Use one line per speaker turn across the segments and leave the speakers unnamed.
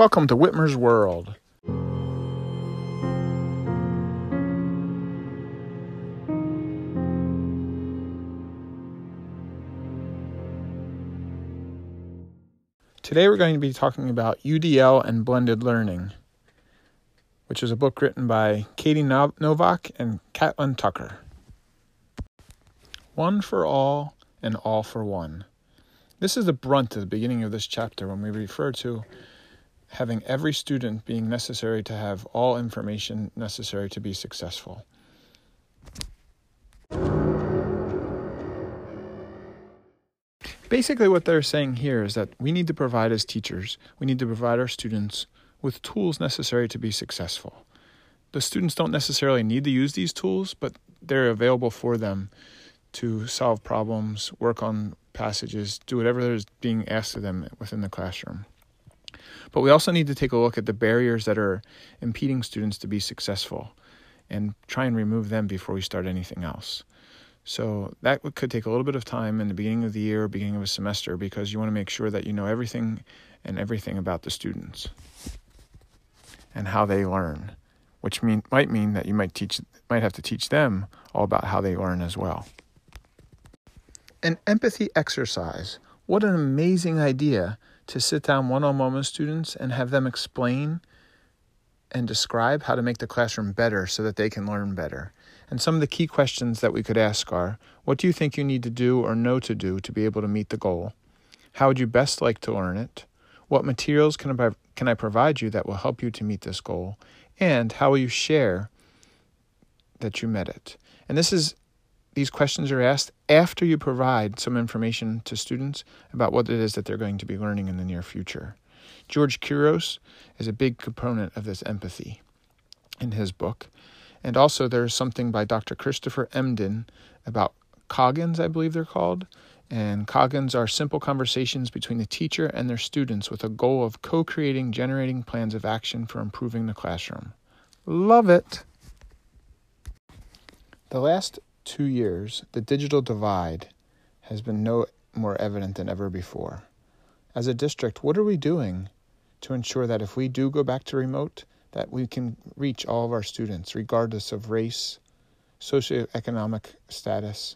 Welcome to Whitmer's World. Today we're going to be talking about UDL and blended learning, which is a book written by Katie Novak and Catlin Tucker. One for all and all for one. This is the brunt at the beginning of this chapter when we refer to having every student being necessary to have all information necessary to be successful. Basically, what they're saying here is that we need to provide, as teachers, we need to provide our students with tools necessary to be successful. The students don't necessarily need to use these tools, but they're available for them to solve problems, work on passages, do whatever is being asked of them within the classroom. But we also need to take a look at the barriers that are impeding students to be successful and try and remove them before we start anything else. So that could take a little bit of time in the beginning of the year, beginning of a semester, because you want to make sure that you know everything and everything about the students and how they learn, which mean, might mean that you might teach might have to teach them all about how they learn as well. An empathy exercise. What an amazing idea to sit down one on one with students and have them explain and describe how to make the classroom better so that they can learn better. And some of the key questions that we could ask are What do you think you need to do or know to do to be able to meet the goal? How would you best like to learn it? What materials can I, can I provide you that will help you to meet this goal? And how will you share that you met it? And this is these questions are asked after you provide some information to students about what it is that they're going to be learning in the near future. George Couros is a big component of this empathy in his book. And also, there's something by Dr. Christopher Emdin about cogens, I believe they're called. And cogens are simple conversations between the teacher and their students with a goal of co creating, generating plans of action for improving the classroom. Love it! The last two years, the digital divide has been no more evident than ever before. As a district, what are we doing to ensure that if we do go back to remote, that we can reach all of our students, regardless of race, socioeconomic status,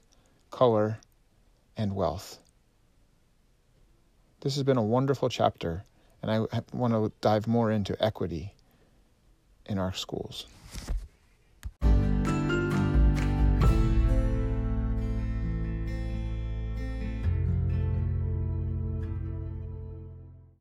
color, and wealth? This has been a wonderful chapter, and I want to dive more into equity in our schools.